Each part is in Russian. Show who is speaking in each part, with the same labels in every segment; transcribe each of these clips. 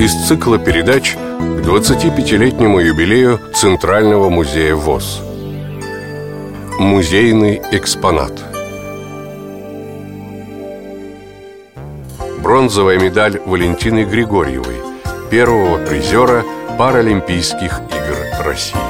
Speaker 1: из цикла передач к 25-летнему юбилею Центрального музея ВОЗ. Музейный экспонат. Бронзовая медаль Валентины Григорьевой, первого призера Паралимпийских игр России.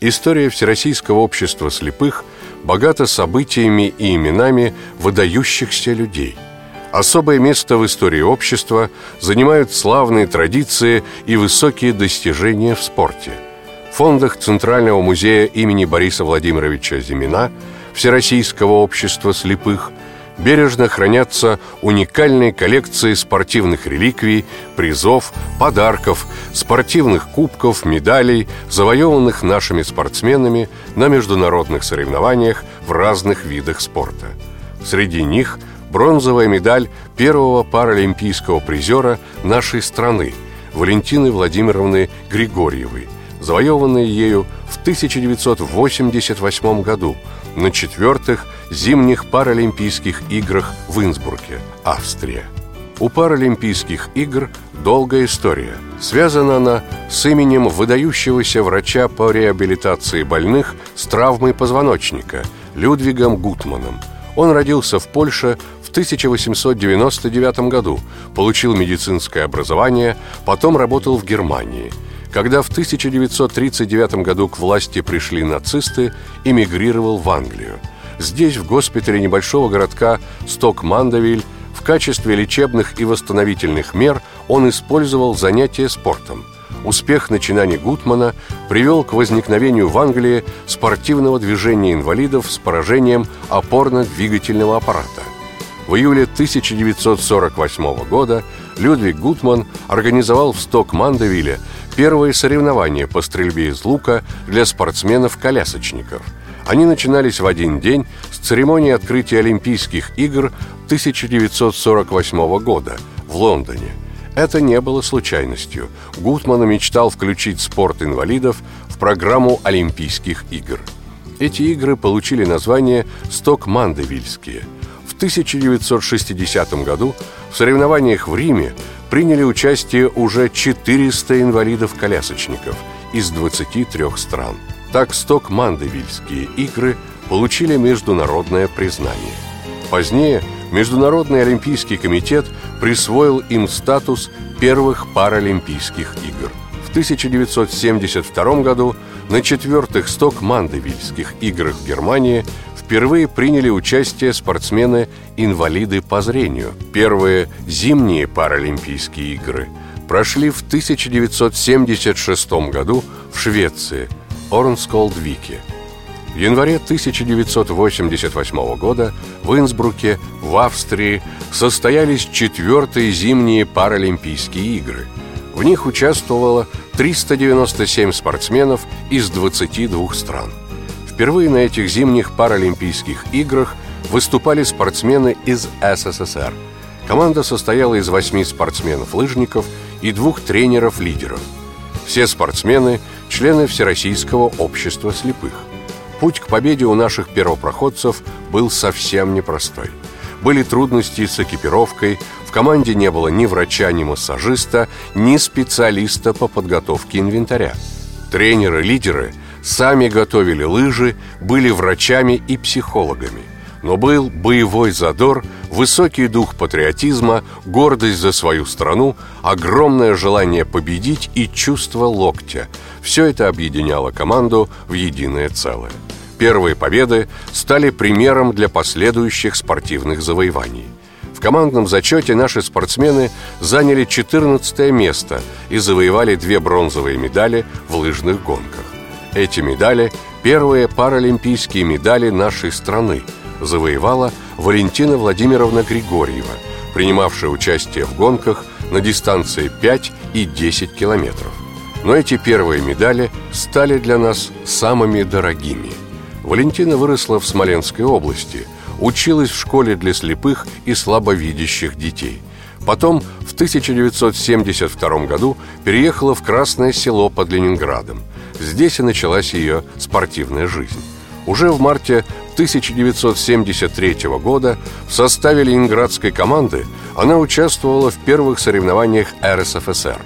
Speaker 1: История Всероссийского общества слепых богата событиями и именами выдающихся людей – Особое место в истории общества занимают славные традиции и высокие достижения в спорте. В фондах Центрального музея имени Бориса Владимировича Зимина Всероссийского общества слепых бережно хранятся уникальные коллекции спортивных реликвий, призов, подарков, спортивных кубков, медалей, завоеванных нашими спортсменами на международных соревнованиях в разных видах спорта. Среди них – бронзовая медаль первого паралимпийского призера нашей страны Валентины Владимировны Григорьевой, завоеванной ею в 1988 году на четвертых зимних паралимпийских играх в Инсбруке, Австрия. У Паралимпийских игр долгая история. Связана она с именем выдающегося врача по реабилитации больных с травмой позвоночника Людвигом Гутманом. Он родился в Польше в 1899 году, получил медицинское образование, потом работал в Германии. Когда в 1939 году к власти пришли нацисты, эмигрировал в Англию. Здесь, в госпитале небольшого городка Сток-Мандавиль, в качестве лечебных и восстановительных мер он использовал занятия спортом. Успех начинаний Гутмана привел к возникновению в Англии спортивного движения инвалидов с поражением опорно-двигательного аппарата – в июле 1948 года Людвиг Гутман организовал в Сток-Мандевиле первые соревнования по стрельбе из лука для спортсменов-колясочников. Они начинались в один день с церемонии открытия Олимпийских игр 1948 года в Лондоне. Это не было случайностью. Гутман мечтал включить спорт инвалидов в программу Олимпийских игр. Эти игры получили название «Сток-Мандевильские», 1960 году в соревнованиях в Риме приняли участие уже 400 инвалидов-колясочников из 23 стран. Так Сток-Мандевильские игры получили международное признание. Позднее Международный олимпийский комитет присвоил им статус первых паралимпийских игр. В 1972 году на четвертых Сток-Мандевильских играх в Германии впервые приняли участие спортсмены-инвалиды по зрению. Первые зимние Паралимпийские игры прошли в 1976 году в Швеции, Орнсколдвике. В январе 1988 года в Инсбруке, в Австрии, состоялись четвертые зимние Паралимпийские игры. В них участвовало 397 спортсменов из 22 стран – Впервые на этих зимних Паралимпийских играх выступали спортсмены из СССР. Команда состояла из восьми спортсменов-лыжников и двух тренеров-лидеров. Все спортсмены – члены Всероссийского общества слепых. Путь к победе у наших первопроходцев был совсем непростой. Были трудности с экипировкой, в команде не было ни врача, ни массажиста, ни специалиста по подготовке инвентаря. Тренеры-лидеры – сами готовили лыжи, были врачами и психологами. Но был боевой задор, высокий дух патриотизма, гордость за свою страну, огромное желание победить и чувство локтя. Все это объединяло команду в единое целое. Первые победы стали примером для последующих спортивных завоеваний. В командном зачете наши спортсмены заняли 14 место и завоевали две бронзовые медали в лыжных гонках. Эти медали – первые паралимпийские медали нашей страны, завоевала Валентина Владимировна Григорьева, принимавшая участие в гонках на дистанции 5 и 10 километров. Но эти первые медали стали для нас самыми дорогими. Валентина выросла в Смоленской области, училась в школе для слепых и слабовидящих детей. Потом в 1972 году переехала в Красное село под Ленинградом – Здесь и началась ее спортивная жизнь. Уже в марте 1973 года в составе ленинградской команды она участвовала в первых соревнованиях РСФСР.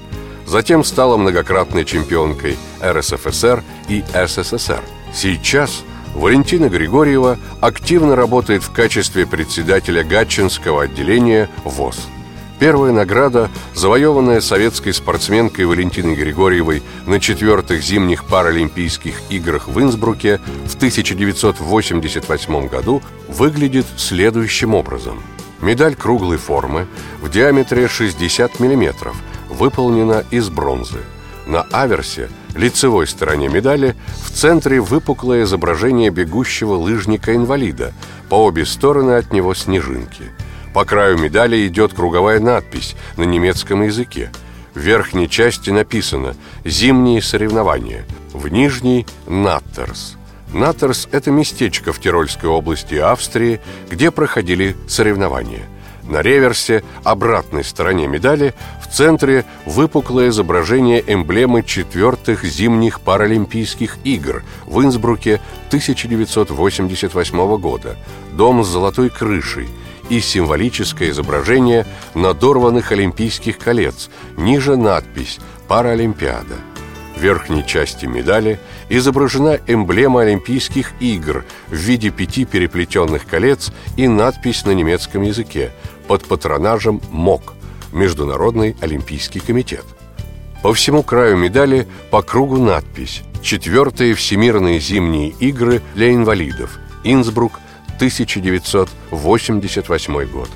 Speaker 1: Затем стала многократной чемпионкой РСФСР и СССР. Сейчас Валентина Григорьева активно работает в качестве председателя Гатчинского отделения ВОЗ – Первая награда, завоеванная советской спортсменкой Валентиной Григорьевой на четвертых зимних Паралимпийских играх в Инсбруке в 1988 году, выглядит следующим образом. Медаль круглой формы в диаметре 60 мм, выполнена из бронзы. На аверсе, лицевой стороне медали, в центре выпуклое изображение бегущего лыжника-инвалида, по обе стороны от него снежинки – по краю медали идет круговая надпись на немецком языке. В верхней части написано «Зимние соревнования», в нижней «Наттерс». Наттерс – это местечко в Тирольской области Австрии, где проходили соревнования. На реверсе, обратной стороне медали, в центре выпуклое изображение эмблемы четвертых зимних Паралимпийских игр в Инсбруке 1988 года, дом с золотой крышей – и символическое изображение надорванных олимпийских колец, ниже надпись «Паралимпиада». В верхней части медали изображена эмблема Олимпийских игр в виде пяти переплетенных колец и надпись на немецком языке под патронажем МОК – Международный Олимпийский комитет. По всему краю медали по кругу надпись «Четвертые Всемирные зимние игры для инвалидов. Инсбрук – 1988 год.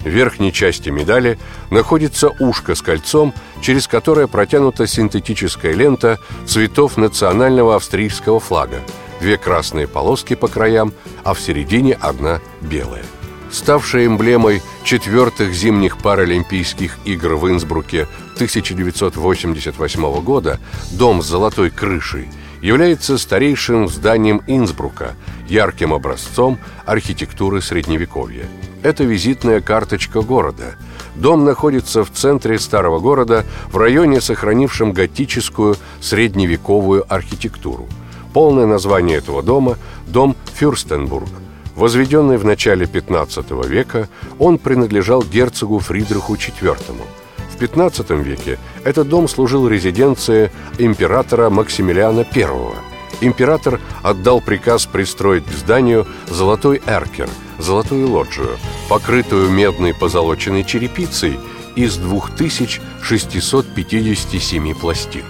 Speaker 1: В верхней части медали находится ушко с кольцом, через которое протянута синтетическая лента цветов национального австрийского флага. Две красные полоски по краям, а в середине одна белая. Ставшая эмблемой четвертых зимних паралимпийских игр в Инсбруке 1988 года, дом с золотой крышей – является старейшим зданием Инсбрука, ярким образцом архитектуры Средневековья. Это визитная карточка города. Дом находится в центре старого города, в районе, сохранившем готическую средневековую архитектуру. Полное название этого дома – дом Фюрстенбург. Возведенный в начале XV века, он принадлежал герцогу Фридриху IV – в XV веке этот дом служил резиденцией императора Максимилиана I. Император отдал приказ пристроить к зданию золотой эркер, золотую лоджию, покрытую медной позолоченной черепицей из 2657 пластин.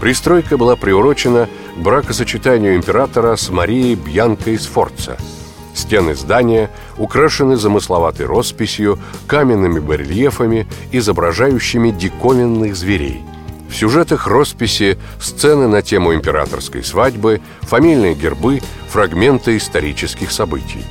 Speaker 1: Пристройка была приурочена к бракосочетанию императора с Марией Бьянкой Сфорца – Стены здания украшены замысловатой росписью, каменными барельефами, изображающими диковинных зверей. В сюжетах росписи сцены на тему императорской свадьбы, фамильные гербы, фрагменты исторических событий.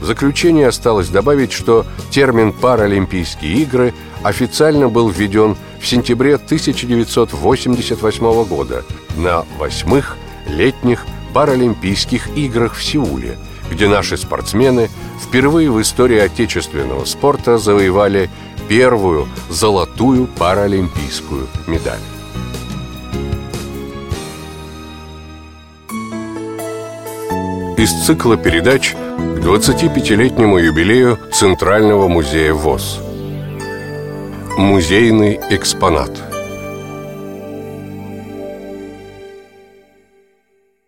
Speaker 1: В заключение осталось добавить, что термин «Паралимпийские игры» официально был введен в сентябре 1988 года на восьмых летних Паралимпийских играх в Сеуле – где наши спортсмены впервые в истории отечественного спорта завоевали первую золотую паралимпийскую медаль. Из цикла передач к 25-летнему юбилею Центрального музея ВОЗ. Музейный экспонат –